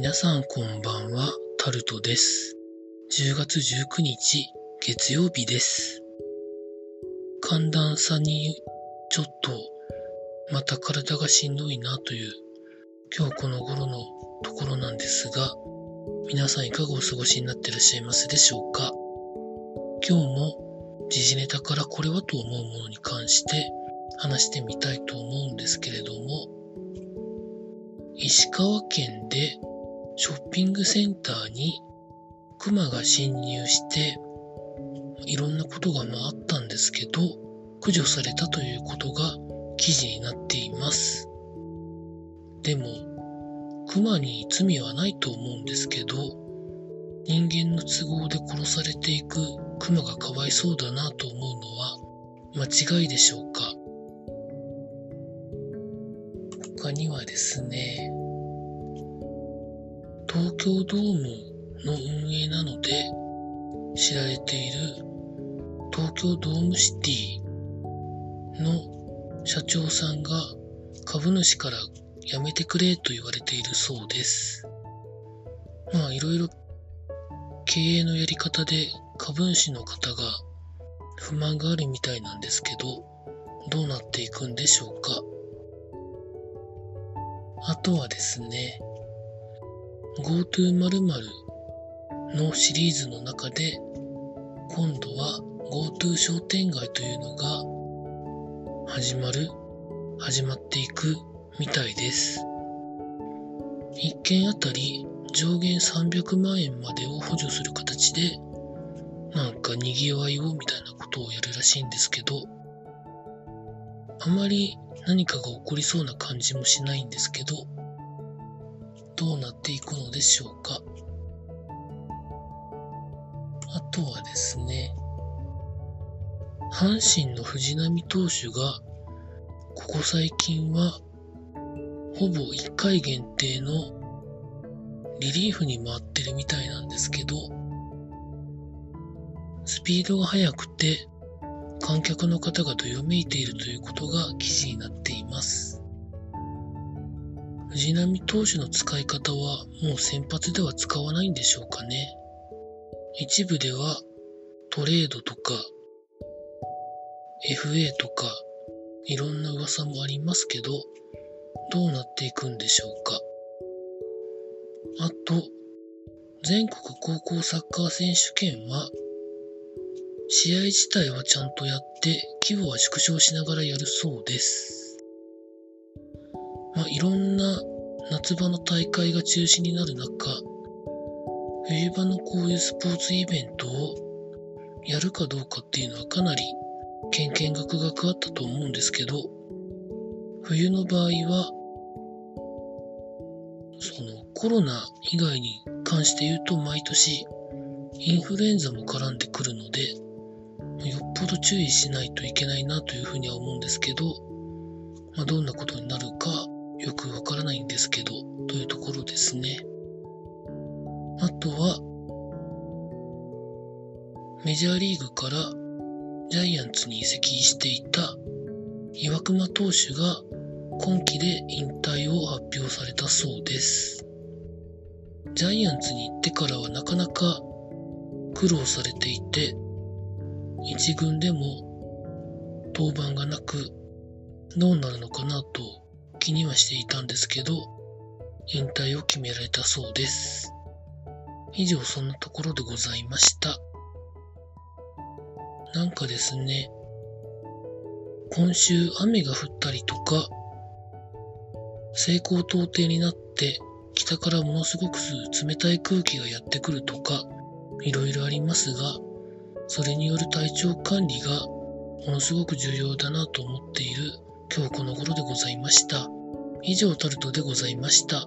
皆さんこんばんは、タルトです。10月19日、月曜日です。寒暖差にちょっとまた体がしんどいなという今日この頃のところなんですが、皆さんいかがお過ごしになっていらっしゃいますでしょうか？今日も時事ネタからこれはと思うものに関して話してみたいと思うんですけれども、石川県でショッピングセンターにクマが侵入していろんなことがまああったんですけど駆除されたということが記事になっています。でもクマに罪はないと思うんですけど人間の都合で殺されていくクマがかわいそうだなと思うのは間違いでしょうか？他にはですね東京ドームの運営なので知られている東京ドームシティの社長さんが株主から辞めてくれと言われているそうです。まあいろいろ経営のやり方で株主の方が不満があるみたいなんですけど、どうなっていくんでしょうか。あとはですね、GoTo 〇〇のシリーズの中で、今度は GoTo 商店街というのが始まる、始まっていくみたいです。一件あたり上限300万円までを補助する形で、なんか賑わいをみたいなことをやるらしいんですけど、あまり何かが起こりそうな感じもしないんですけど、どうなっていくのでしょうか。あとはですね、阪神の藤浪投手が、ここ最近は、ほぼ1回限定のリリーフに回ってるみたいなんですけど、スピードが速くて、観客の方がどよめいているということが記事になっています。藤浪投手の使い方はもう先発では使わないんでしょうかね。一部ではトレードとか FA とかいろんな噂もありますけど、どうなっていくんでしょうか。あと、全国高校サッカー選手権は試合自体はちゃんとやって規模は縮小しながらやるそうです。まあ、いろんな夏場の大会が中止になる中、冬場のこういうスポーツイベントをやるかどうかっていうのはかなりけんけんがくがくあったと思うんですけど、冬の場合は、そのコロナ以外に関して言うと毎年インフルエンザも絡んでくるので、よっぽど注意しないといけないなというふうには思うんですけど、まあ、どんなことになるかよくわからないんですけど、というところですね。あとは、メジャーリーグからジャイアンツに移籍していた岩隈投手が今季で引退を発表されたそうです。ジャイアンツに行ってからはなかなか苦労されていて、一軍でも登板がなくどうなるのかなと気にはしていたんですけど、引退を決められたそうです。以上そんなところでございました。なんかですね、今週雨が降ったりとか、西高東低になって北からものすごく冷たい空気がやってくるとか、いろいろありますが、それによる体調管理がものすごく重要だなと思っている今日この頃でございました。以上タルトでございました。